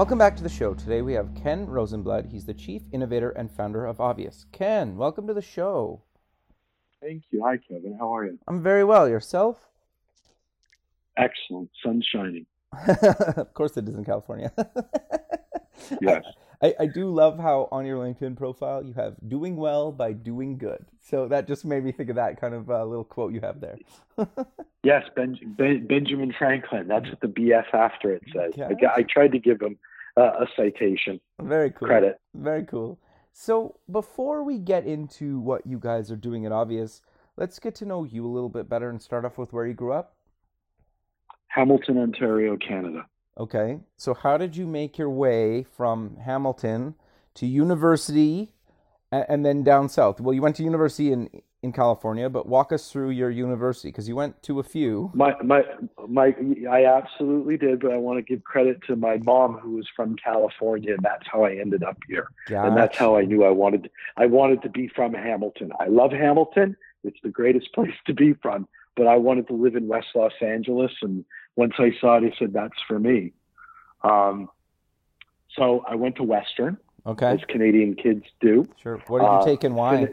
Welcome back to the show. Today we have Ken Rosenblood. He's the chief innovator and founder of Obvious. Ken, welcome to the show. Thank you. Hi, Kevin. How are you? I'm very well. Yourself? Excellent. Sun shining. of course it is in California. Yes. I, I do love how on your LinkedIn profile you have doing well by doing good. So that just made me think of that kind of uh, little quote you have there. yes, ben, ben, Benjamin Franklin. That's what the BF after it says. I, I tried to give him uh, a citation. Very cool. Credit. Very cool. So before we get into what you guys are doing at Obvious, let's get to know you a little bit better and start off with where you grew up. Hamilton, Ontario, Canada. Okay. So how did you make your way from Hamilton to university and, and then down south? Well, you went to university in in California, but walk us through your university because you went to a few. My, my, my, I absolutely did, but I want to give credit to my mom who was from California, and that's how I ended up here. And that's how I knew I wanted, I wanted to be from Hamilton. I love Hamilton. It's the greatest place to be from, but I wanted to live in West Los Angeles. And once I saw it, I said, that's for me. Um, so I went to Western, Okay. as Canadian kids do. Sure. What did you Uh, take and why?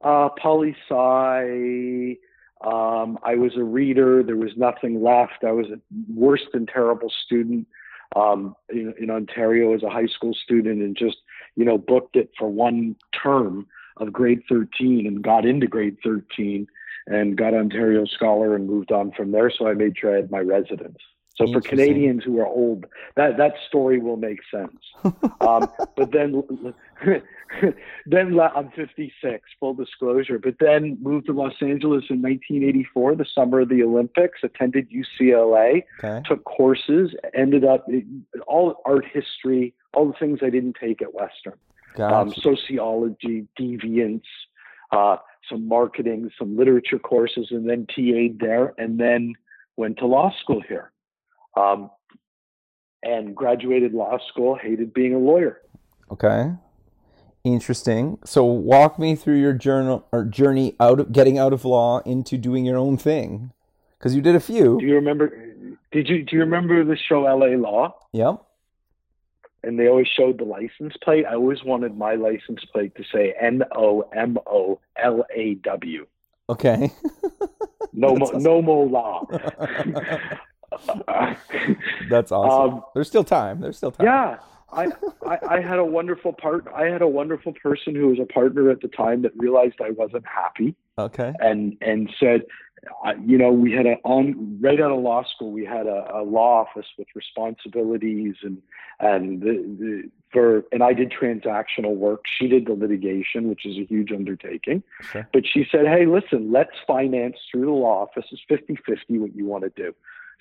Uh, poli sci. Um, I was a reader. There was nothing left. I was a worse than terrible student um, in, in Ontario as a high school student, and just you know booked it for one term of grade 13 and got into grade 13 and got Ontario Scholar and moved on from there. So I made sure I had my residence. So for Canadians who are old, that that story will make sense. Um, but then, then I'm 56, full disclosure. But then moved to Los Angeles in 1984, the summer of the Olympics. Attended UCLA, Okay. took courses, ended up all art history, all the things I didn't take at Western. Um, sociology, deviance, uh, some marketing, some literature courses, and then TA'd there, and then went to law school here. Um, and graduated law school, hated being a lawyer. Okay. Interesting. So walk me through your journal or journey out of getting out of law into doing your own thing. Because you did a few. Do you remember? Did you do you remember the show L.A. Law? Yep. And they always showed the license plate. I always wanted my license plate to say N O M O L A W. Okay. No, mo, awesome. no more law. That's awesome. Um, There's still time. There's still time. Yeah, I, I I had a wonderful part. I had a wonderful person who was a partner at the time that realized I wasn't happy Okay. and and said, you know, we had a on right out of law school, we had a, a law office with responsibilities and and the, the for and I did transactional work. She did the litigation, which is a huge undertaking. But she said, hey, listen, let's finance through the law office. It's 50 50 what you want to do.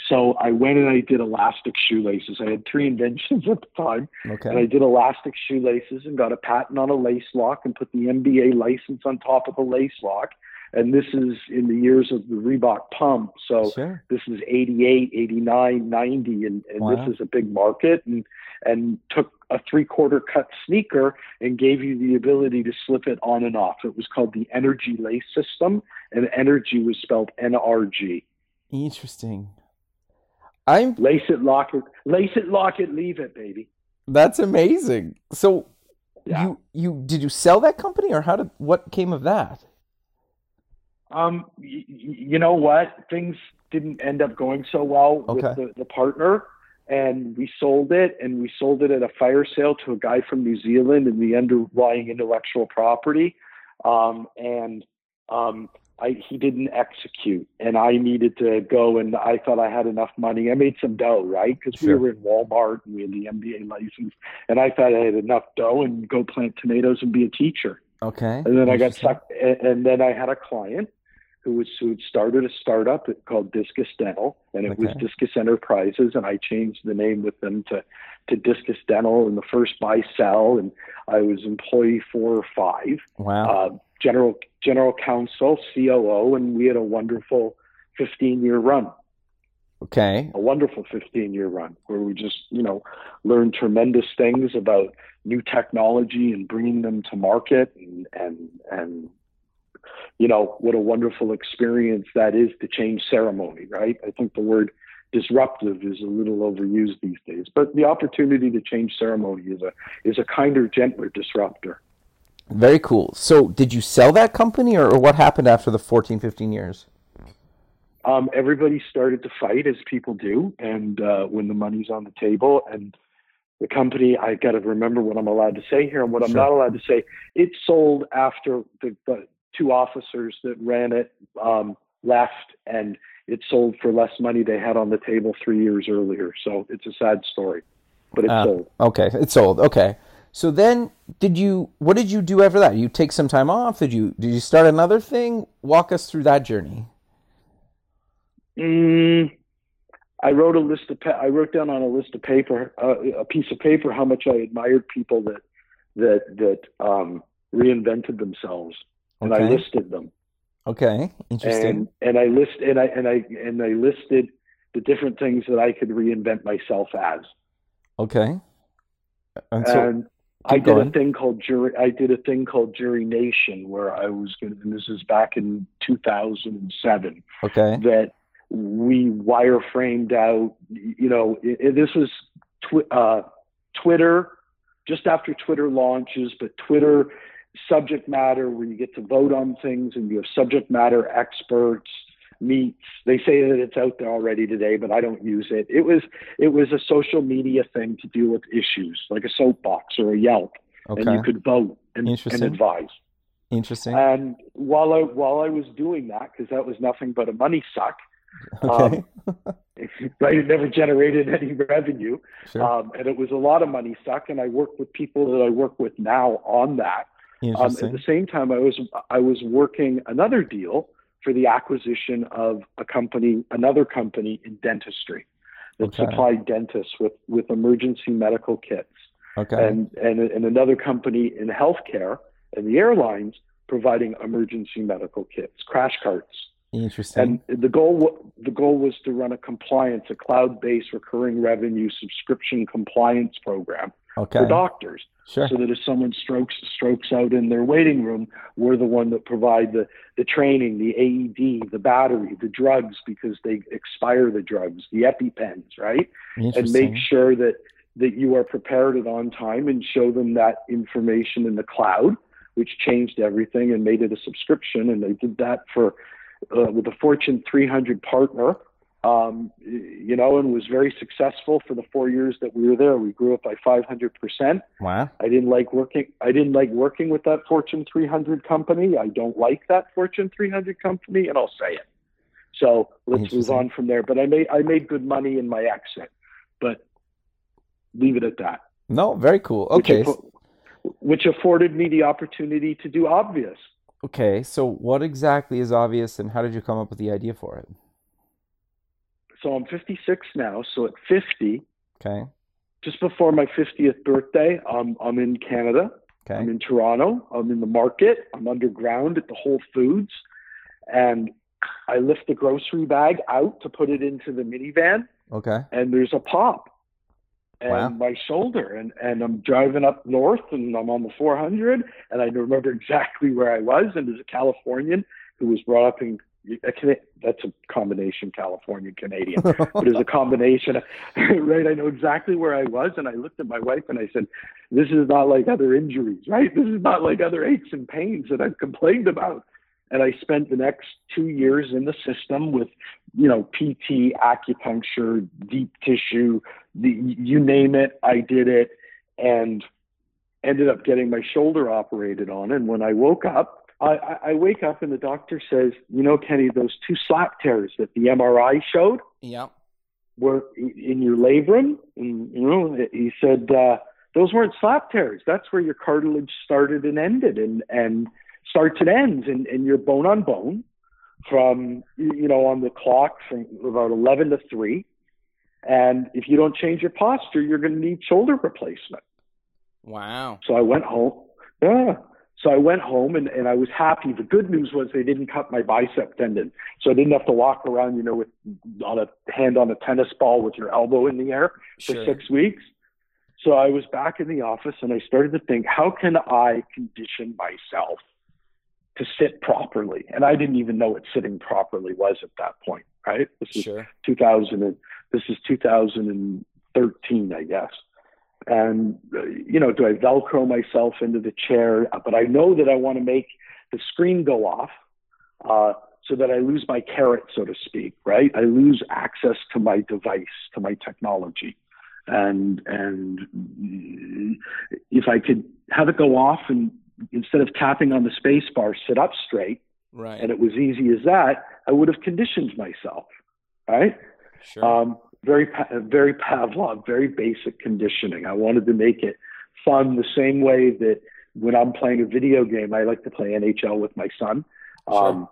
So I went and I did elastic shoelaces. I had three inventions at the time. And I did elastic shoelaces and got a patent on a lace lock and put the NBA license on top of the lace lock. And this is in the years of the Reebok pump. So Sure. this is 88, 89, 90, and, and Wow. this is a big market. And, and took a three quarter cut sneaker and gave you the ability to slip it on and off. It was called the Energy Lace System, and energy was spelled N R G. Interesting. I'm Lace it, lock it, lace it, lock it, leave it, baby. that's amazing. So Yeah. you you did you sell that company or how did what came of that? Um, y- you know what? Things didn't end up going so well Okay. with the, the partner, and we sold it, and we sold it at a fire sale to a guy from New Zealand in the underlying intellectual property, um, and um, I, he didn't execute, and I needed to go, and I thought I had enough money. I made some dough, right? Because Sure. we were in Walmart and we had the NBA license, and I thought I had enough dough and go plant tomatoes and be a teacher. Okay. And then I got sucked, and, and then I had a client who was who started a startup called Discus Dental, and it Okay. was Discus Enterprises, and I changed the name with them to to Discus Dental in the first buy sell, and I was employee four or five, Wow. uh, general general counsel, COO, and we had a wonderful 15 year run okay. a wonderful 15 year run where we just you know learned tremendous things about new technology and bringing them to market and and and you know what a wonderful experience that is to change ceremony right i think the word disruptive is a little overused these days but the opportunity to change ceremony is a is a kinder gentler disruptor Very cool. So, did you sell that company, or, or what happened after the 14, 15 years? um, everybody started to fight as people do, and uh, when the money's on the table, and the company, I got to remember what I'm allowed to say here and what I'm Sure. not allowed to say. It sold after the, the two officers that ran it um, left, and it sold for less money they had on the table three years earlier. So it's a sad story, but it Ah. sold. Okay, it sold. Okay. So then, did you? What did you do after that? You take some time off? Did you? Did you start another thing? Walk us through that journey. Mm, I wrote a list of pa- I wrote down on a list of paper uh, a piece of paper how much I admired people that that that um, reinvented themselves, and I listed them. Okay, interesting. And and I list and I and I and I listed the different things that I could reinvent myself as. okay. And so, and I did a thing called jury. I did a thing called Jury Nation, where I was going. to And this is back in 2007. okay, that we wireframed out. You know, it, it- this was twi- uh, Twitter just after Twitter launches, but Twitter subject matter where you get to vote on things and you have subject matter experts meets. They say that it's out there already today, but I don't use it. It was it was a social media thing to deal with issues like a soapbox or a Yelp, and you could vote and, and advise. interesting. And while I while I was doing that, because that was nothing but a money suck, okay, right? It never generated any revenue, sure. um, and it was a lot of money suck. And I worked with people that I work with now on that. Um, at the same time, I was I was working another deal for the acquisition of a company, another company in dentistry that Okay. supplied dentists with with emergency medical kits okay, and, and and another company in healthcare and the airlines providing emergency medical kits, crash carts. Interesting. And the goal the goal was to run a compliance, a cloud-based recurring revenue subscription compliance program okay, for doctors, sure. so that if someone strokes strokes out in their waiting room, we're the one that provide the the training, the AED, the battery, the drugs because they expire the drugs, the EpiPens, right? and make sure that that you are prepared and on time and show them that information in the cloud which changed everything and made it a subscription and they did that for uh, with a fortune 300 partner um, you know and was very successful for the four years that we were there. We grew it by 500% wow. i didn't like working i didn't like working with that fortune 300 company. I don't like that fortune 300 company and i'll say it. So let's move on from there. But i made i made good money in my exit but leave it at that. No, very cool. which Okay, affo- which afforded me the opportunity to do obvious okay. So, what exactly is obvious, and how did you come up with the idea for it? so i'm 56 now so at 50 Okay, just before my 50th birthday um, i'm in canada okay, I'm in Toronto. I'm in the market. I'm underground at the Whole Foods. And I lift the grocery bag out to put it into the minivan, okay, and there's a pop and Wow. my shoulder. And, and I'm driving up north, and I'm on the 400, and I remember exactly where I was. And as a Californian who was brought up in a, that's a combination California Canadian but as a combination, right? I know exactly where I was, and I looked at my wife and I said, "This is not like other injuries, right? This is not like other aches and pains that I've complained about." And I spent the next two years in the system with, you know, PT, acupuncture, deep tissue, the, you name it, I did it, and ended up getting my shoulder operated on. And when I woke up, I, I, wake up and the doctor says, "You know, Kenny, those two slap tears that the MRI showed." yeah, were in your labrum. And, you know, he said uh, those weren't slap tears. That's where your cartilage started and ended, and and starts and ends, and, and you're bone on bone from you know on the clock from about 11 to 3 and if you don't change your posture you're going to need shoulder replacement. Wow. So i went home. Yeah. So i went home and, and i was happy. The good news was they didn't cut my bicep tendon so i didn't have to walk around you know with on a hand on a tennis ball with your elbow in the air for Sure. six weeks. So i was back in the office and i started to think how can i condition myself to sit properly. And I didn't even know what sitting properly was at that point, right? This is Sure. 2000 and this is 2013, I guess. And uh, you know, do I velcro myself into the chair? But I know that I want to make the screen go off uh, so that I lose my carrot, so to speak, right? I lose access to my device, to my technology. And and if I could have it go off and instead of tapping on the space bar, sit up straight, Right. and it was easy as that, I would have conditioned myself, right? sure. Um, very, very Pavlov, very basic conditioning. I wanted to make it fun the same way that when I'm playing a video game, I like to play NHL with my son. Um,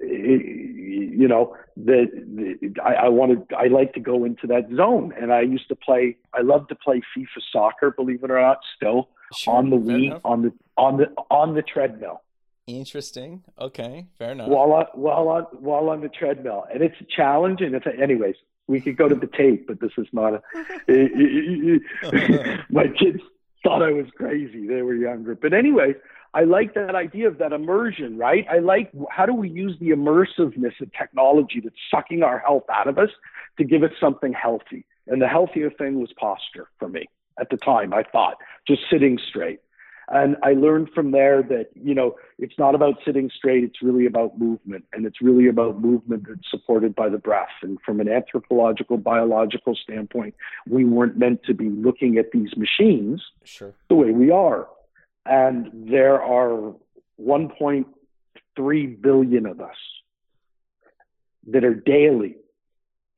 it- you know, the, the I, I wanted, I like to go into that zone, and I used to play. I love to play FIFA soccer, believe it or not, still sure. on the Wii, enough. on the on the on the treadmill Interesting. Okay. Fair enough. while on while on while on the treadmill, and it's a challenge. And if, anyways, we could go to the tape, but this is not a. my kids thought I was crazy; they were younger. But anyways, I like that idea of that immersion, right? I like how do we use the immersiveness of technology that's sucking our health out of us to give us something healthy? And the healthier thing was posture for me at the time. I thought just sitting straight. And I learned from there that, you know, it's not about sitting straight, it's really about movement. And it's really about movement that's supported by the breath. And from an anthropological, biological standpoint, we weren't meant to be looking at these machines Sure. the way we are. And there are 1.3 billion of us that are daily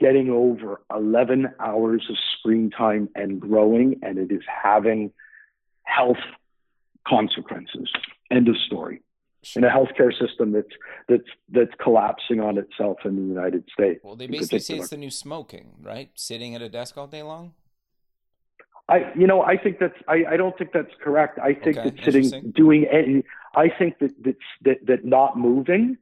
getting over 11 hours of screen time and growing, and it is having health consequences. End of story. In a healthcare system that's that's that's collapsing on itself in the United States. Well, they basically say it's the new smoking, right? Sitting at a desk all day long. I, you know, I think that's. I, I don't think that's correct. I think Okay, that sitting, doing any. I think that that that, that not moving,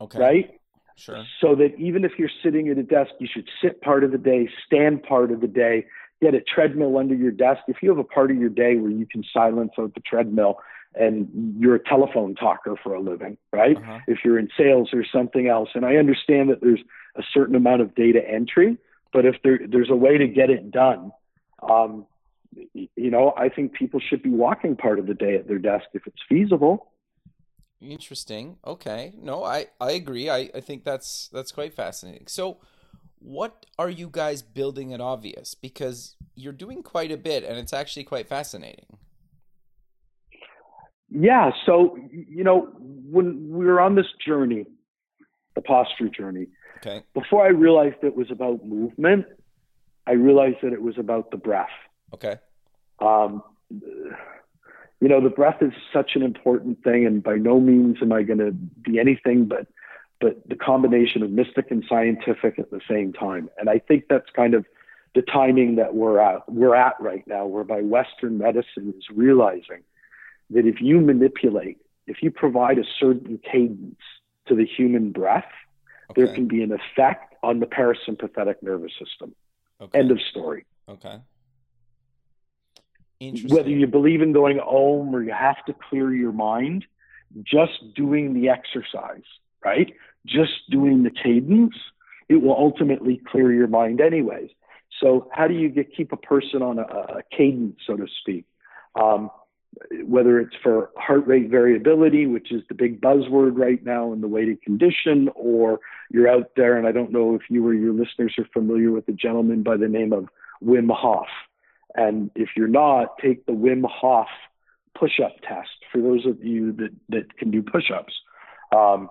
Okay. right? Sure. So that even if you're sitting at a desk, you should sit part of the day, stand part of the day, get a treadmill under your desk. If you have a part of your day where you can silence out the treadmill and you're a telephone talker for a living, right? Uh-huh. If you're in sales or something else, and I understand that there's a certain amount of data entry, but if there there's a way to get it done, um, you know, I think people should be walking part of the day at their desk if it's feasible. Interesting. Okay. No, I I agree. I I think that's that's quite fascinating. So, what are you guys building at Obvious? Because you're doing quite a bit, and it's actually quite fascinating. Yeah. So, you know, when we were on this journey, the posture journey, Okay. before I realized it was about movement, I realized that it was about the breath. Okay. Um, you know, the breath is such an important thing, and by no means am I going to be anything but but the combination of mystic and scientific at the same time. And I think that's kind of the timing that we're at we're at right now, whereby Western medicine is realizing that if you manipulate, if you provide a certain cadence to the human breath, there can be an effect on the parasympathetic nervous system. Okay. End of story. Okay. Whether you believe in going home or you have to clear your mind, just doing the exercise, right? Just doing the cadence, it will ultimately clear your mind anyways. So how do you get keep a person on a, a cadence, so to speak? Um, whether it's for heart rate variability, which is the big buzzword right now in the weighted condition, or you're out there, and I don't know if you or your listeners are familiar with a gentleman by the name of Wim Hof. And if you're not, take the Wim Hof push up test for those of you that, that can do push ups. Um,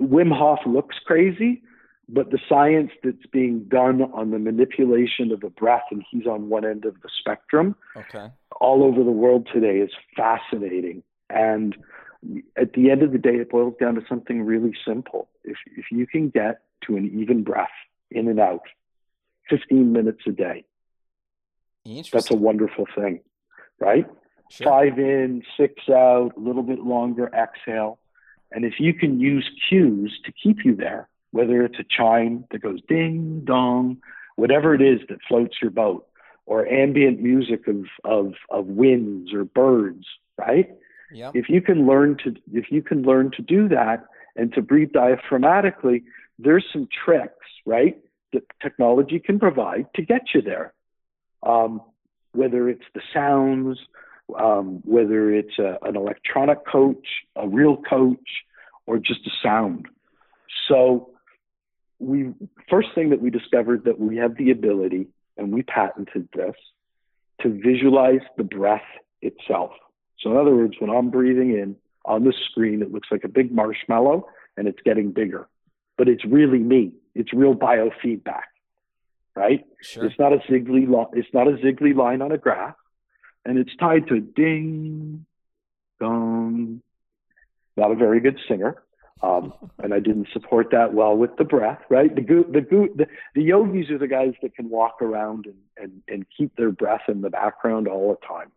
Wim Hof looks crazy, but the science that's being done on the manipulation of the breath, and he's on one end of the spectrum, Okay. all over the world today is fascinating. And at the end of the day, it boils down to something really simple. If, if you can get to an even breath in and out, 15 minutes a day, that's a wonderful thing, right? Sure. Five in, six out, a little bit longer exhale. And if you can use cues to keep you there, whether it's a chime that goes ding dong, whatever it is that floats your boat, or ambient music of of of winds or birds, right? Yep. If you can learn to if you can learn to do that and to breathe diaphragmatically, there's some tricks, right, that technology can provide to get you there. Um, whether it's the sounds, um, whether it's a, an electronic coach, a real coach, or just a sound. So we first thing that we discovered that we have the ability, and we patented this, to visualize the breath itself. So in other words, when I'm breathing in on the screen, it looks like a big marshmallow and it's getting bigger, but it's really me. It's real biofeedback, right? Sure. It's not a ziggly it's not a ziggly line on a graph, and it's tied to ding, dong. Not a very good singer, um, and I didn't support that well with the breath, right? The, go- the, go- the, the yogis are the guys that can walk around and, and, and keep their breath in the background all the time.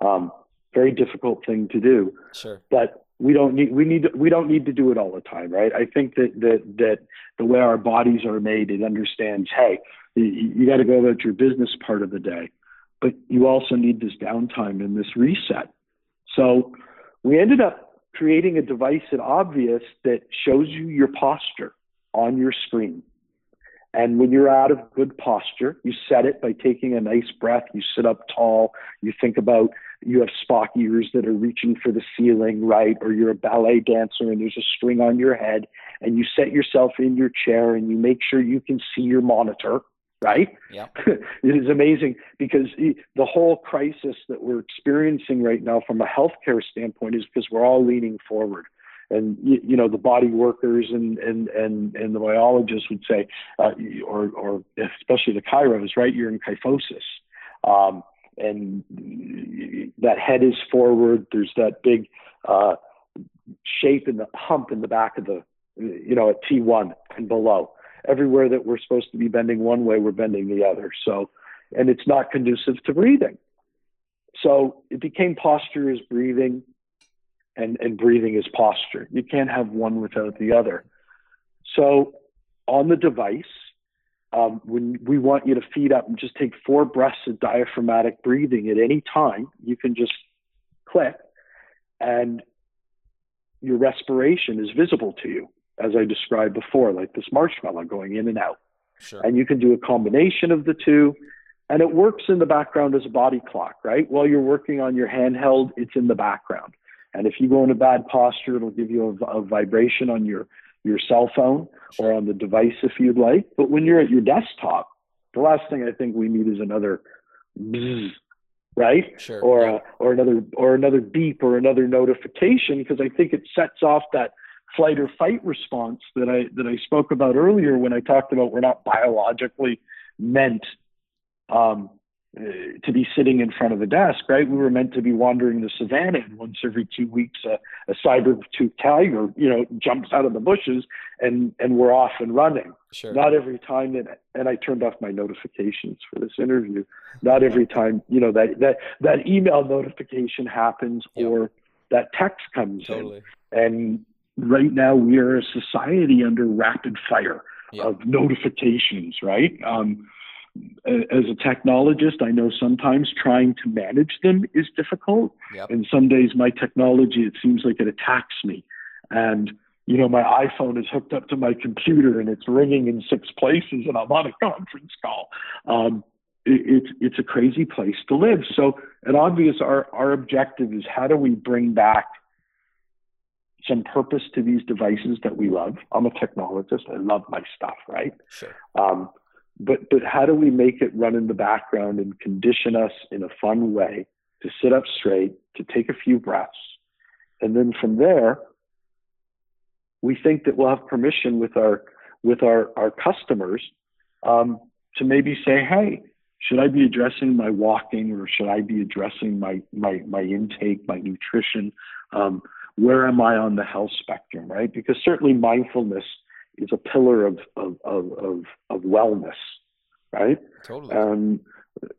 Um, very difficult thing to do. Sure. But we don't need we need we don't need to do it all the time, right? I think that that that the way our bodies are made, it understands. Hey, you, you got to go about your business part of the day, but you also need this downtime and this reset. So we ended up creating a device at Obvious that shows you your posture on your screen. And when you're out of good posture, you set it by taking a nice breath. You sit up tall. You think about you have Spock ears that are reaching for the ceiling, right? Or you're a ballet dancer and there's a string on your head. And you set yourself in your chair and you make sure you can see your monitor right? Yeah. it is amazing because the whole crisis that we're experiencing right now from a healthcare standpoint is because we're all leaning forward. And you, know the body workers and and and and the biologists would say, uh, or or especially the chiros, right? You're in kyphosis, um, and that head is forward. There's that big uh, shape in the hump in the back of the, you know, at T1 and below everywhere that we're supposed to be bending one way, we're bending the other. So, and it's not conducive to breathing. So it became posture is breathing and, and breathing is posture. You can't have one without the other. So on the device, um, when we want you to feed up and just take four breaths of diaphragmatic breathing at any time, you can just click and your respiration is visible to you as I described before, like this marshmallow going in and out. Sure. And you can do a combination of the two. And it works in the background as a body clock, right? While you're working on your handheld, it's in the background. And if you go in a bad posture, it'll give you a, a vibration on your, your cell phone or on the device if you'd like. But when you're at your desktop, the last thing I think we need is another bzzz, right? Sure. Or yeah. a, or another or another beep or another notification because I think it sets off that flight or fight response that I that I spoke about earlier when I talked about we're not biologically meant um, uh, to be sitting in front of a desk, right? We were meant to be wandering the savannah, and once every two weeks, a, a saber-toothed tiger, you know, jumps out of the bushes, and and we're off and running. Sure. Not every time that, and I turned off my notifications for this interview. Not every time, you know, that that that email notification happens yep. or that text comes totally. in, and right now we are a society under rapid fire yep. of notifications, right? Um, as a technologist, I know sometimes trying to manage them is difficult. Yep. And some days my technology, it seems like it attacks me. And, you know, my iPhone is hooked up to my computer and it's ringing in six places and I'm on a conference call. Um, it, it's, it's a crazy place to live. So, an obvious, our, our objective is how do we bring back some purpose to these devices that we love. I'm a technologist. I love my stuff, right? Sure. Um, but but how do we make it run in the background and condition us in a fun way to sit up straight, to take a few breaths, and then from there, we think that we'll have permission with our with our our customers um, to maybe say, hey, should I be addressing my walking or should I be addressing my my my intake, my nutrition, Um, where am I on the health spectrum, right? Because certainly mindfulness is a pillar of of of of, of wellness, right? Totally. Um,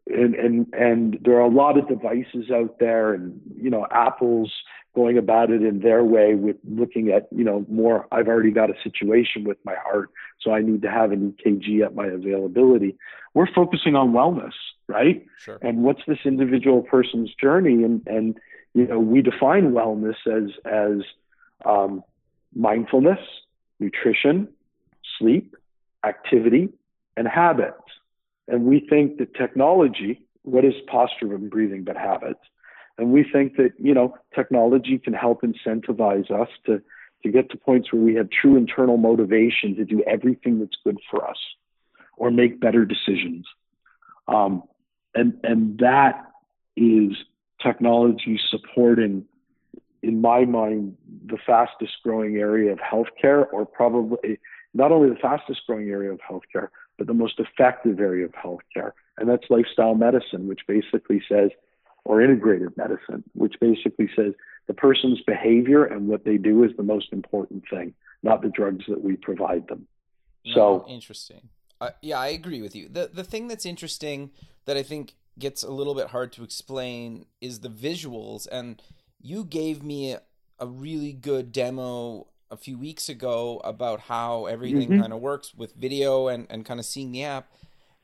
and and and there are a lot of devices out there, and you know, Apple's going about it in their way with looking at you know more. I've already got a situation with my heart, so I need to have an EKG at my availability. We're focusing on wellness, right? Sure. And what's this individual person's journey, and and you know, we define wellness as as um, mindfulness, nutrition, sleep, activity, and habits. And we think that technology, what is posture and breathing but habits? And we think that, you know, technology can help incentivize us to, to get to points where we have true internal motivation to do everything that's good for us or make better decisions. Um, and, and that is technology supporting, in my mind, the fastest growing area of healthcare, or probably not only the fastest growing area of healthcare, but the most effective area of healthcare. And that's lifestyle medicine, which basically says, or integrated medicine, which basically says the person's behavior and what they do is the most important thing, not the drugs that we provide them. No, so interesting. Uh, yeah, I agree with you. The the thing that's interesting that I think gets a little bit hard to explain is the visuals and you gave me a, a really good demo a few weeks ago about how everything Mhm. kind of works with video and, and kind of seeing the app.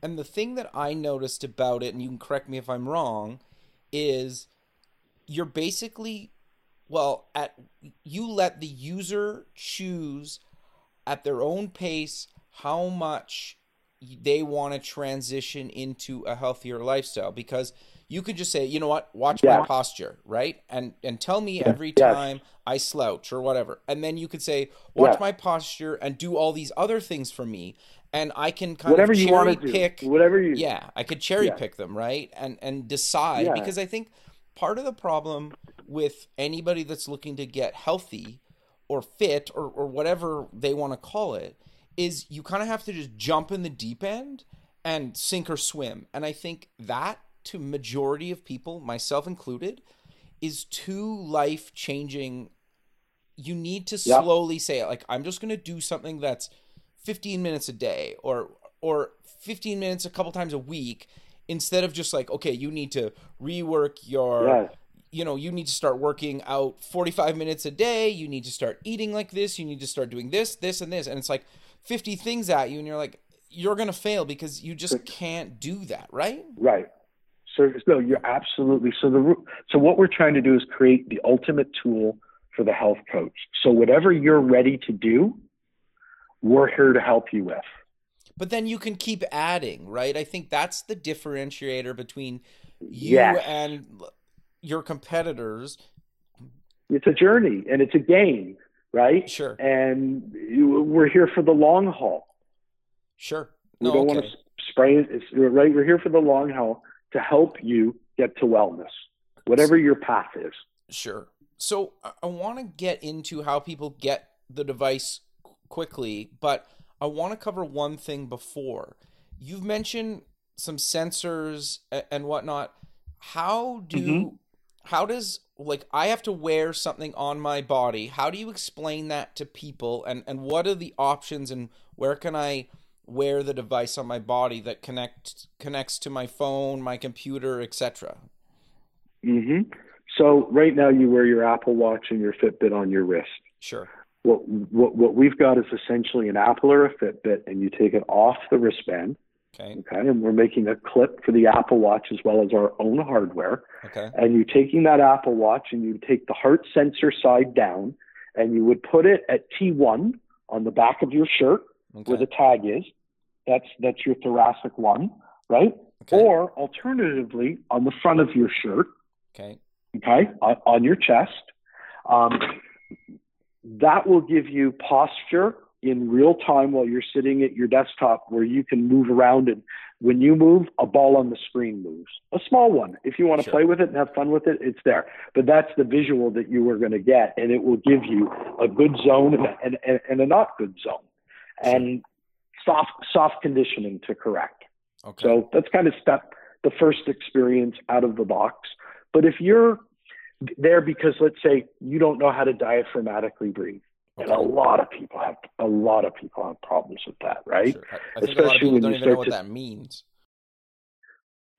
And the thing that I noticed about it, and you can correct me if I'm wrong, is you're basically, well, at you let the user choose at their own pace how much they want to transition into a healthier lifestyle because you could just say, you know what, watch my posture, right? And and tell me Yeah. every Yes. time I slouch or whatever. And then you could say, watch Yeah. my posture and do all these other things for me. And I can kind whatever of you cherry want to do, pick whatever you yeah, I could cherry Yeah. pick them, right? And and decide Yeah. because I think part of the problem with anybody that's looking to get healthy or fit or, or whatever they want to call it is you kind of have to just jump in the deep end and sink or swim. And I think that to majority of people, myself included, is too life changing. You need to Yep. slowly say like I'm just going to do something that's 15 minutes a day or or 15 minutes a couple times a week instead of just like okay, you need to rework your Yes. you know, you need to start working out 45 minutes a day. You need to start eating like this. You need to start doing this, this, and this. And it's like 50 things at you, and you're like, you're going to fail because you just can't do that, right? Right. So no, you're absolutely so the so what we're trying to do is create the ultimate tool for the health coach. So whatever you're ready to do, we're here to help you with. But then you can keep adding, right? I think that's the differentiator between you Yes. and your competitors. It's a journey and it's a game, right? Sure, And we're here for the long haul. sure. We don't okay. want to spray it. It's right. We're here for the long haul to help you get to wellness, whatever your path is. Sure. So I, want to get into how people get the device quickly, but I want to cover one thing before. You've mentioned some sensors and whatnot. How do Mhm. How does like I have to wear something on my body? How do you explain that to people and and what are the options and where can I wear the device on my body that connect connects to my phone, my computer, etc. hmm So right now you wear your Apple Watch and your Fitbit on your wrist. Sure. What, what, what we've got is essentially an Apple or a Fitbit, and you take it off the wristband. Okay. Okay. And we're making a clip for the Apple Watch as well as our own hardware. Okay. And you're taking that Apple Watch and you take the heart sensor side down and you would put it at T1 on the back of your shirt Okay. where the tag is. That's, that's your thoracic one, right? okay. Or alternatively, on the front of your shirt, okay. okay, on, on your chest. Um, that will give you posture in real time while you're sitting at your desktop where you can move around and when you move a ball on the screen moves a small one if you want to Sure. play with it and have fun with it it's there but that's the visual that you are going to get and it will give you a good zone and, and, and, and a not good zone and soft soft conditioning to correct Okay. so that's kind of step the first experience out of the box. But if you're there because let's say you don't know how to diaphragmatically breathe. And a lot of people have a lot of people have problems with that, right? Sure. I, I think a lot of people don't even know what to, that means.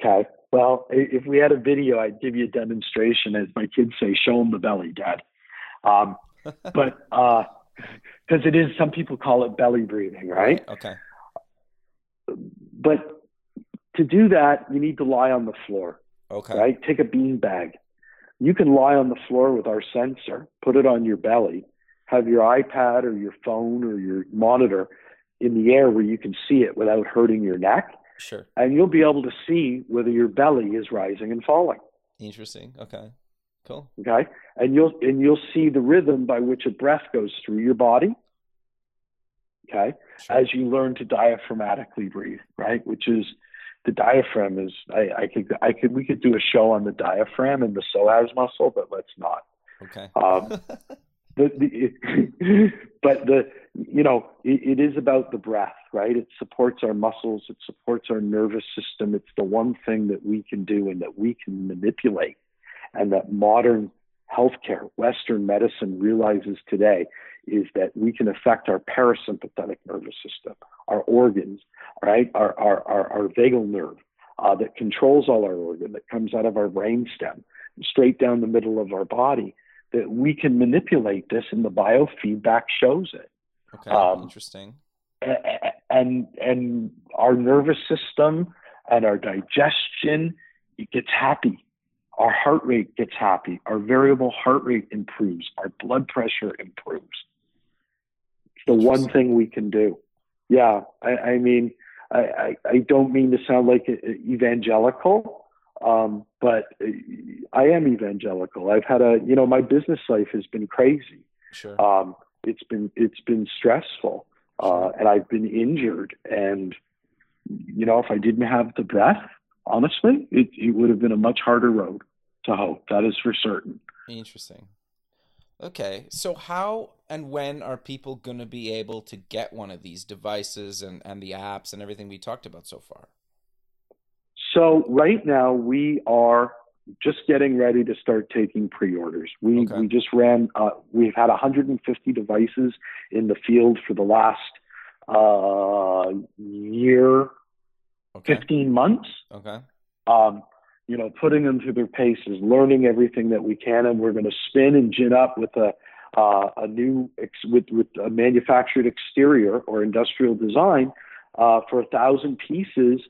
Okay. Well, if we had a video, I'd give you a demonstration. As my kids say, show them the belly, Dad. Um, but because uh, it is, some people call it belly breathing, right? Okay. But to do that, you need to lie on the floor. Okay. Right? Take a bean bag. You can lie on the floor with our sensor, put it on your belly, have your iPad or your phone or your monitor in the air where you can see it without hurting your neck. Sure. And you'll be able to see whether your belly is rising and falling. Interesting. Okay. Cool. Okay. And you'll and you'll see the rhythm by which a breath goes through your body. Okay. Sure. As you learn to diaphragmatically breathe, right? Which is the diaphragm is I, I could I could we could do a show on the diaphragm and the psoas muscle, but let's not. Okay. Um, the, the but the you know it, it is about the breath, right? It supports our muscles, it supports our nervous system. It's the one thing that we can do and that we can manipulate, and that modern healthcare, Western medicine realizes today is that we can affect our parasympathetic nervous system, our organs, right? Our, our, our, our vagal nerve uh, that controls all our organ, that comes out of our brain stem, straight down the middle of our body, that we can manipulate this and the biofeedback shows it. Okay, um, interesting. And, and our nervous system and our digestion, it gets happy. Our heart rate gets happy. Our variable heart rate improves. Our blood pressure improves the one thing we can do. Yeah, I, I mean, I, I, I, don't mean to sound like evangelical, um, but I am evangelical. I've had a, you know, my business life has been crazy. Sure. Um, it's been it's been stressful, uh, and I've been injured. And you know, if I didn't have the breath, honestly, it, it would have been a much harder road to hoe. That is for certain. Interesting. Okay, so how and when are people going to be able to get one of these devices and, and the apps and everything we talked about so far? So right now we are just getting ready to start taking pre-orders. We okay. we just ran. Uh, we've had 150 devices in the field for the last uh, year, okay. 15 months. Okay. Um, you know, putting them through their paces, learning everything that we can, and we're going to spin and gin up with a uh, a new ex- with with a manufactured exterior or industrial design uh, for a thousand pieces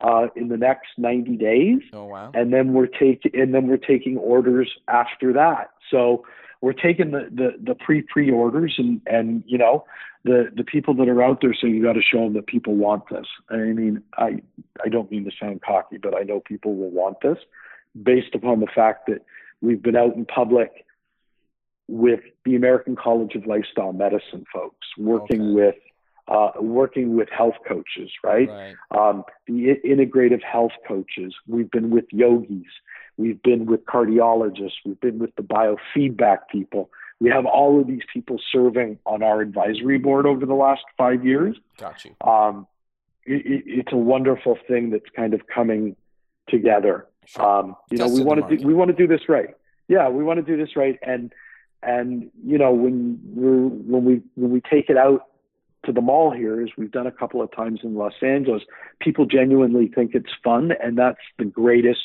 uh, in the next 90 days. Oh wow! And then we're taking and then we're taking orders after that. So we're taking the the, the pre pre orders and and you know the the people that are out there. So you got to show them that people want this. I mean, I I don't mean to sound cocky, but I know people will want this based upon the fact that we've been out in public with the American College of Lifestyle Medicine folks, working okay. with uh, working with health coaches, right? right. Um, the integrative health coaches. We've been with yogis. We've been with cardiologists. We've been with the biofeedback people. We have all of these people serving on our advisory board over the last five years. Got you. Um, it, it's a wonderful thing that's kind of coming together. Sure. Um, you Tested know, we want to do, we want to do this right. Yeah, we want to do this right, and and you know when we when we when we take it out to the mall here, as we've done a couple of times in Los Angeles, people genuinely think it's fun, and that's the greatest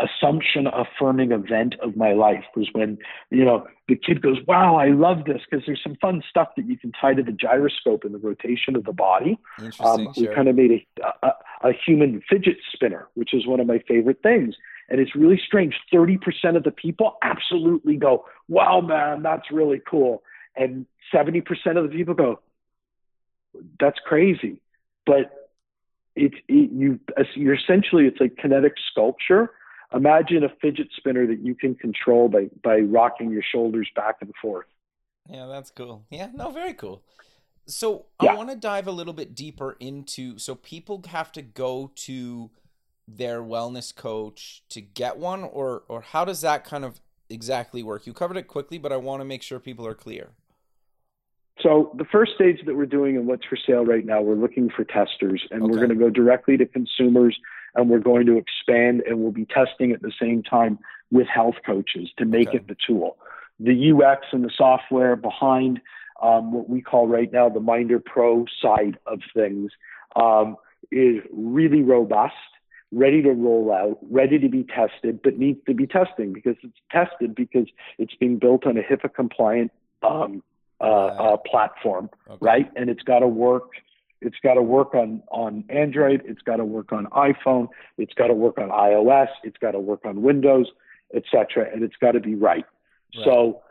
assumption affirming event of my life was when you know the kid goes wow i love this because there's some fun stuff that you can tie to the gyroscope and the rotation of the body um, we kind of made a, a, a human fidget spinner which is one of my favorite things and it's really strange. 30% of the people absolutely go, wow, man, that's really cool. And 70% of the people go, that's crazy. But it's, it, you, you're essentially, it's like kinetic sculpture. Imagine a fidget spinner that you can control by, by rocking your shoulders back and forth. Yeah, that's cool. Yeah, no, very cool. So yeah. I want to dive a little bit deeper into so people have to go to their wellness coach to get one or or how does that kind of exactly work? You covered it quickly, but I want to make sure people are clear. So the first stage that we're doing and what's for sale right now, we're looking for testers and Okay. we're going to go directly to consumers and we're going to expand and we'll be testing at the same time with health coaches to make Okay. it the tool. The UX and the software behind um, what we call right now the Minder Pro side of things um, is really robust, ready to roll out, ready to be tested, but needs to be testing because it's tested because it's being built on a HIPAA compliant um, uh, uh, platform, Okay. right? And it's got to work. It's got to work on on Android. It's got to work on iPhone. It's got to work on iOS. It's got to work on Windows, etc. And it's got to be right. Right. So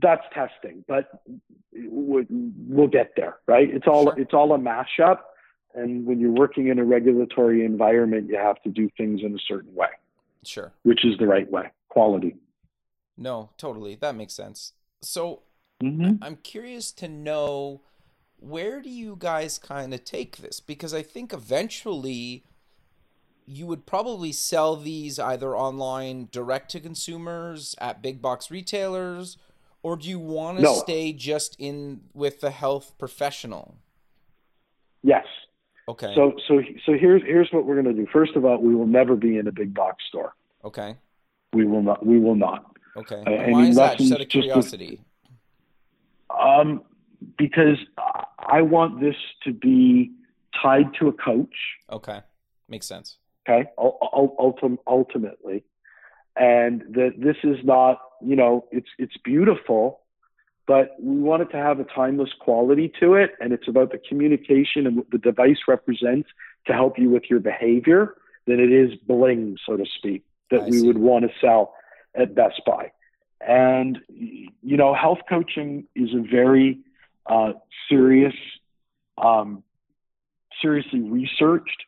that's testing, but we'll, get there, right? It's all Sure. it's all a mashup. And when you're working in a regulatory environment, you have to do things in a certain way, Sure. which is the right way, quality. No, totally. That makes sense. So Mm-hmm. I'm curious to know where do you guys kind of take this? Because I think eventually you would probably sell these either online direct to consumers at big box retailers, or do you want to No. stay just in with the health professional? Yes. Okay. So so so here's here's what we're going to do. First of all, we will never be in a big box store. okay. We will not. We will not. Okay. I Why is that? Just out of just curiosity. Um, because I want this to be tied to a coach. Okay. Makes sense. okay ul- ul- ultim- ultimately and that this is not you know it's it's beautiful but we want it to have a timeless quality to it and it's about the communication and what the device represents to help you with your behavior than it is bling so to speak that I we see. would want to sell at best buy and you know health coaching is a very uh, serious um, seriously researched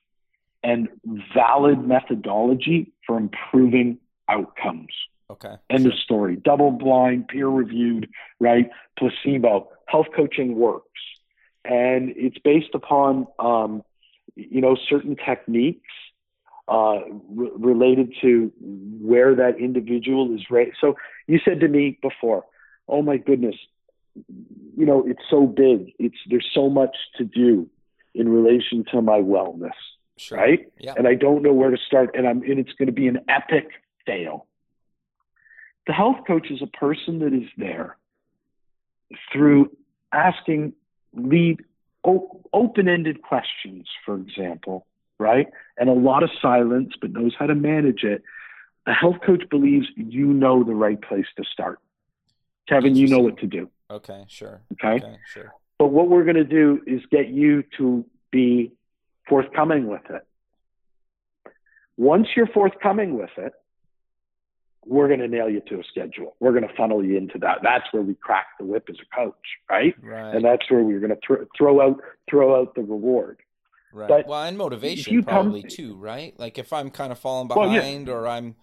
and valid methodology for improving outcomes. Okay. End Sure. of story. Double blind, peer reviewed, right? Placebo. Health coaching works. And it's based upon, um, you know, certain techniques uh, re- related to where that individual is raised. So you said to me before, oh my goodness, you know, it's so big. It's there's so much to do in relation to my wellness Sure. right? Yeah. And I don't know where to start, and I'm and it's going to be an epic fail. The health coach is a person that is there through asking lead o- open-ended questions, for example, right? And a lot of silence, but knows how to manage it. A health coach believes you know the right place to start. Kevin, you know what to do. Okay. Sure. Okay. Okay. Sure. But what we're going to do is get you to be forthcoming with it. Once you're forthcoming with it, we're going to nail you to a schedule. We're going to funnel you into that. That's where we crack the whip as a coach, right? Right. And that's where we're going to thro- throw out throw out the reward. Right. But well, and motivation you come- probably too, right? Like if I'm kind of falling Well, yeah. behind or I'm,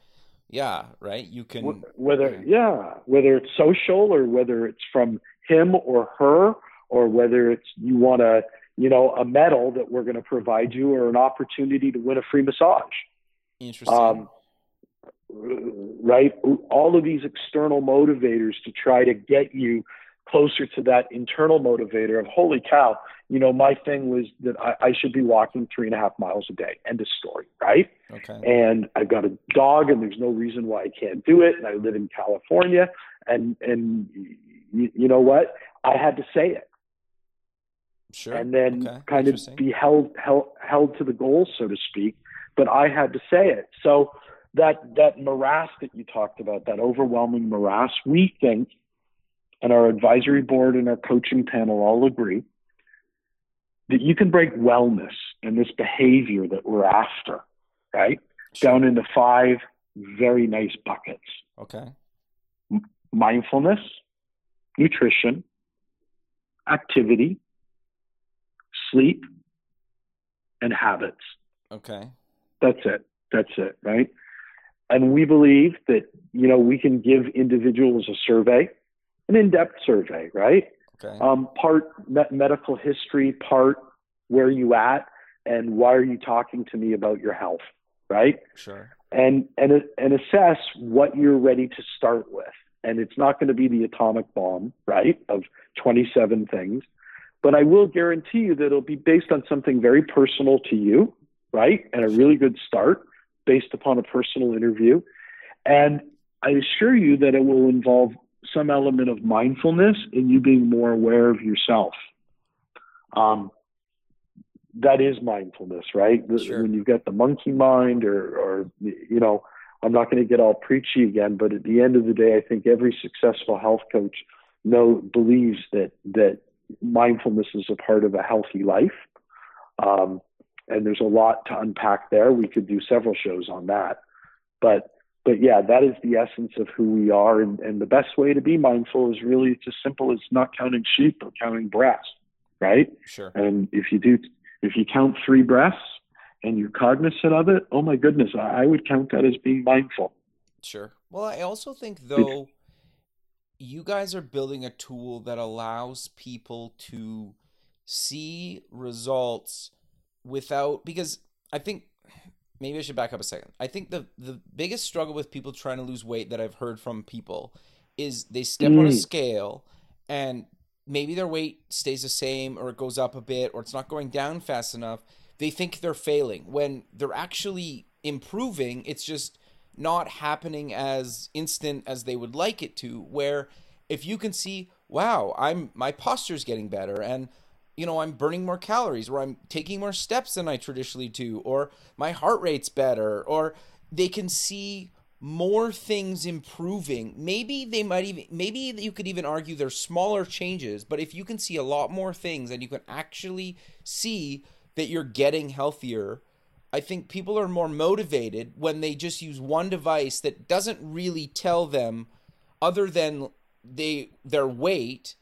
yeah, right. You can. Whether yeah, whether it's social or whether it's from him or her or whether it's you want a you know a medal that we're going to provide you or an opportunity to win a free massage. Interesting. um, right? All of these external motivators to try to get you closer to that internal motivator of holy cow, you know, my thing was that I, I should be walking three and a half miles a day. End of story, right? okay. And I've got a dog, and there's no reason why I can't do it. And I live in California, and and you, you know what? I had to say it Sure. and then okay. kind of be held, held held to the goal, so to speak. But I had to say it. So that that morass that you talked about, that overwhelming morass, we think, and our advisory board and our coaching panel all agree that you can break wellness and this behavior that we're after, right, Sure. down into five very nice buckets: Okay. mindfulness, nutrition, activity, sleep, and habits. Okay. That's it. That's it, right? And we believe that, you know, we can give individuals a survey, an in-depth survey, right? Okay. Um, part me- medical history, part where you at, and why are you talking to me about your health, right? sure. And and and assess what you're ready to start with. And it's not going to be the atomic bomb, right? Of 27 things, but I will guarantee you that it'll be based on something very personal to you, right? And a really good start based upon a personal interview. And I assure you that it will involve some element of mindfulness and you being more aware of yourself. Um, that is mindfulness, right? Sure. When you've got the monkey mind, or, or you know, I'm not going to get all preachy again, but at the end of the day, I think every successful health coach know believes that that mindfulness is a part of a healthy life. Um, and there's a lot to unpack there. We could do several shows on that, but but yeah, that is the essence of who we are. And, and the best way to be mindful is really it's as simple as not counting sheep or counting breaths, right? Sure. And if you do, if you count three breaths and you're cognizant of it, oh my goodness, I, I would count that as being mindful. Sure. Well, I also think though, you guys are building a tool that allows people to see results without because I think maybe I should back up a second. I think the the biggest struggle with people trying to lose weight that I've heard from people is they step mm. on a mm. scale and maybe their weight stays the same or it goes up a bit or it's not going down fast enough. They think they're failing when they're actually improving. It's just not happening as instant as they would like it to where if you can see wow i'm my posture's getting better and you know, I'm burning more calories or I'm taking more steps than I traditionally do or my heart rate's better or they can see more things improving. Maybe they might even maybe you could even argue they're smaller changes, but if you can see a lot more things and you can actually see that you're getting healthier, I think people are more motivated when they just use one device that doesn't really tell them other than they their weight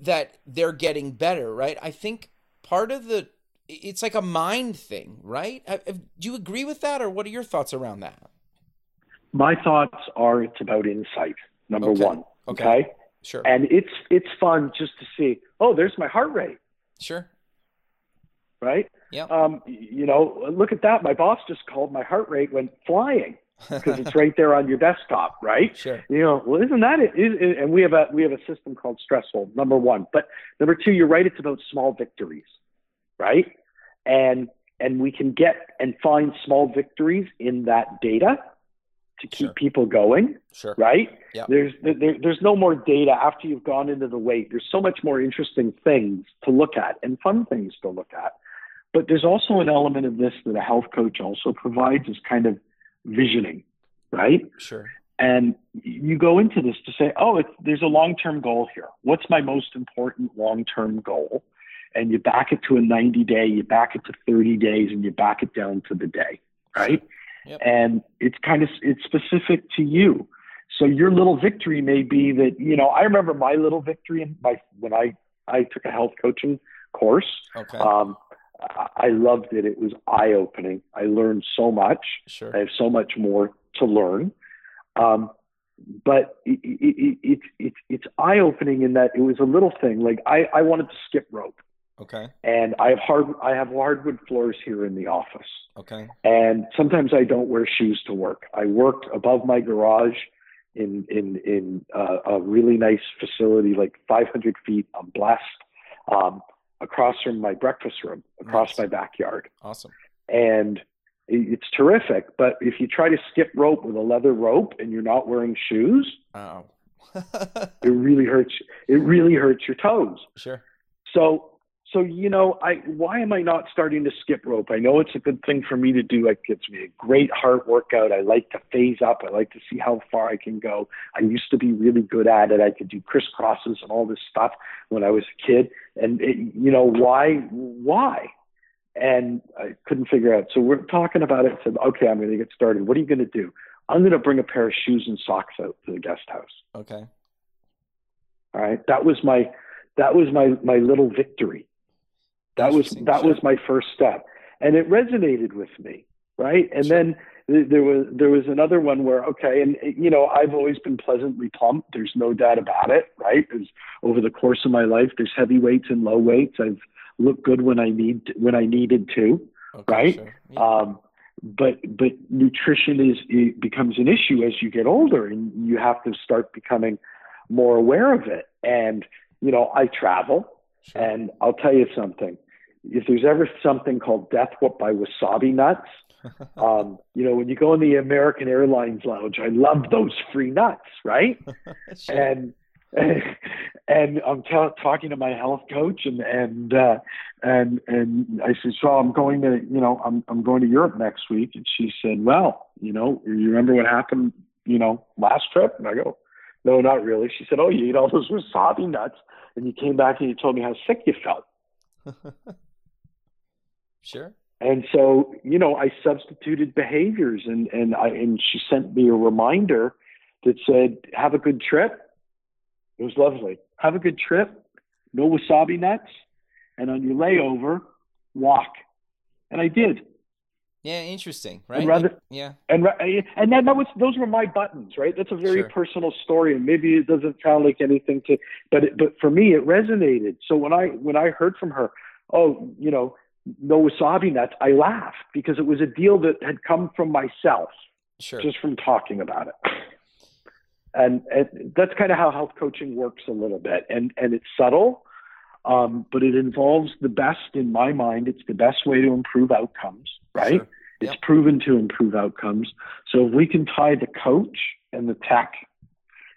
that they're getting better, right? I think part of the it's like a mind thing, right? Do you agree with that, or what are your thoughts around that? My thoughts are it's about insight. Number okay. one, okay. okay, sure, and it's it's fun just to see. Oh, there's my heart rate. Sure. Right. Yeah. Um, you know, look at that. My boss just called my heart rate went flying because it's right there on your desktop, right? Sure. You know, well, isn't that it? Is, and we have a we have a system called Stressful. Number one, but number two, you're right. It's about small victories, right? And and we can get and find small victories in that data to keep sure. people going. Sure. Right. Yeah. There's there, there's no more data after you've gone into the weight. There's so much more interesting things to look at and fun things to look at. But there's also an element of this that a health coach also provides is kind of visioning, right? Sure. And you go into this to say, oh, there's a long term goal here. What's my most important long term goal? And you back it to a 90 day, you back it to 30 days, and you back it down to the day, right? Yep. And it's kind of it's specific to you. So your little victory may be that you know I remember my little victory in my when I I took a health coaching course. Okay. Um, I loved it. It was eye opening. I learned so much. Sure. I have so much more to learn. Um, but it, it, it, it, it's eye opening in that it was a little thing. Like I, I wanted to skip rope. Okay. And I have hard I have hardwood floors here in the office. Okay. And sometimes I don't wear shoes to work. I worked above my garage in in in uh, a really nice facility, like 500 feet. I'm blessed. Um, across from my breakfast room, across nice. my backyard. Awesome. And it's terrific. But if you try to skip rope with a leather rope and you're not wearing shoes, oh. it really hurts. It really hurts your toes. Sure. So so you know i why am i not starting to skip rope? I know it's a good thing for me to do. It gives me a great heart workout. I like to phase up. I like to see how far i can go. I used to be really good at it. I could do crisscrosses and all this stuff when i was a kid. And it, you know why why? And i couldn't figure out. So we're talking about it. Said okay i'm going to get started. What are you going to do? I'm going to bring a pair of shoes and socks out to the guest house. Okay. All right? That was my that was my my little victory that was that was my first step, and it resonated with me, right? And sure. then there was there was another one where okay, and you know I've always been pleasantly plump. There's no doubt about it, right? There's over the course of my life, there's heavy weights and low weights. I've looked good when I need to, when I needed to, okay, right? Sure. Yeah. Um, but but nutrition is it becomes an issue as you get older, and you have to start becoming more aware of it. And you know I travel, sure. and I'll tell you something if there's ever something called death by wasabi nuts, um, you know, when you go in the American Airlines lounge, I love those free nuts, right? sure. And and, I'm t- talking to my health coach, and and uh, and and I said, so I'm going to, you know, I'm I'm going to Europe next week, and she said, well, you know, you remember what happened, you know, last trip? And I go, no, not really. She said, oh, you ate all those wasabi nuts, and you came back and you told me how sick you felt. sure. And so, you know, I substituted behaviors, and and I and she sent me a reminder that said, have a good trip it was lovely. Have a good trip. No wasabi nuts. And on your layover, walk. And I did. Yeah, interesting, right? And rather, yeah, and and then that was those were my buttons, right? That's a very sure. personal story, and maybe it doesn't sound like anything to, but it, but for me it resonated. So when I when I heard from her, oh, you know, no wasabi nuts, I laughed because it was a deal that had come from myself, sure, just from talking about it and, and that's kind of how health coaching works a little bit and and it's subtle um, but it involves the best in my mind it's the best way to improve outcomes right? Sure. it's proven to improve outcomes. So if we can tie the coach and the tech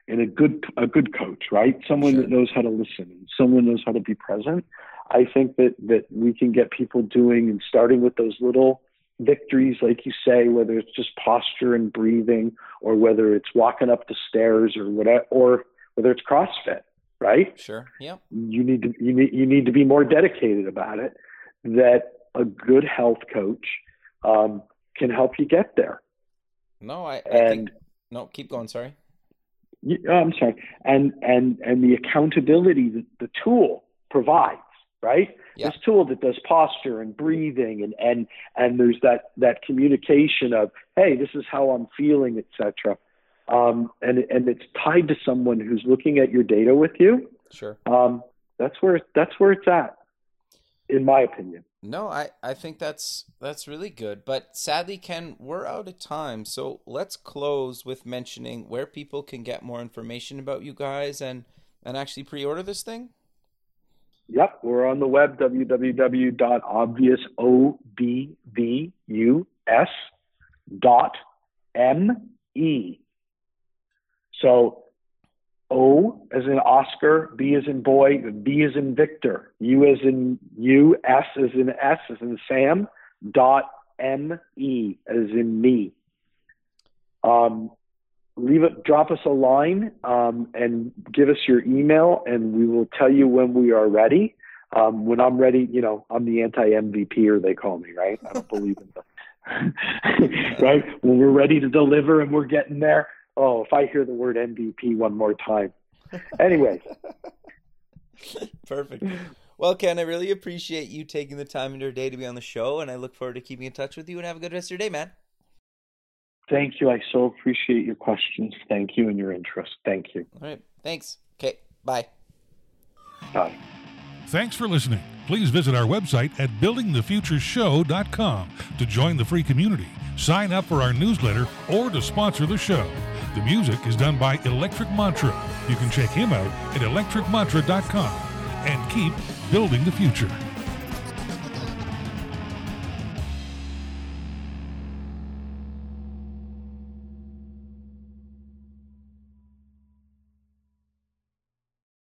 and a good a good coach right? Someone sure. that knows how to listen and someone knows how to be present. I think that that we can get people doing and starting with those little victories, like you say, whether it's just posture and breathing, or whether it's walking up the stairs, or whatever, or whether it's CrossFit, right? Sure. Yeah. You need to you need you need to be more dedicated about it. That a good health coach um, can help you get there. No, I, I and think, no. Keep going. Sorry. Yeah, oh, I'm sorry. And and and the accountability that the tool provides, right? yeah. this tool that does posture and breathing and and and there's that that communication of hey this is how i'm feeling etc um, and and it's tied to someone who's looking at your data with you. Sure. Um, that's where that's where it's at in my opinion. No i i think that's that's really good. But sadly ken we're out of time. So let's close with mentioning where people can get more information about you guys and and actually pre-order this thing. Yep, we're on the web, www.obviousobvus.me. So O as in Oscar, B as in boy, V as in Victor, U as in U, S as in S as in Sam, dot M E as in me. Um, leave it, drop us a line um, and give us your email, and we will tell you when we are ready. Um, when I'm ready, you know, I'm the anti MVP, or they call me, right? I don't believe in them. right? When we're ready to deliver and we're getting there, oh, if I hear the word MVP one more time. Anyways. Perfect. Well, Ken, I really appreciate you taking the time in your day to be on the show, and I look forward to keeping in touch with you and have a good rest of your day, man. Thank you. I so appreciate your questions. Thank you and your interest. Thank you. All right. Thanks. Okay. Bye. Bye. Thanks for listening. Please visit our website at buildingthefutureshow.com to join the free community, sign up for our newsletter, or to sponsor the show. The music is done by Electric Mantra. You can check him out at electricmantra.com and keep building the future.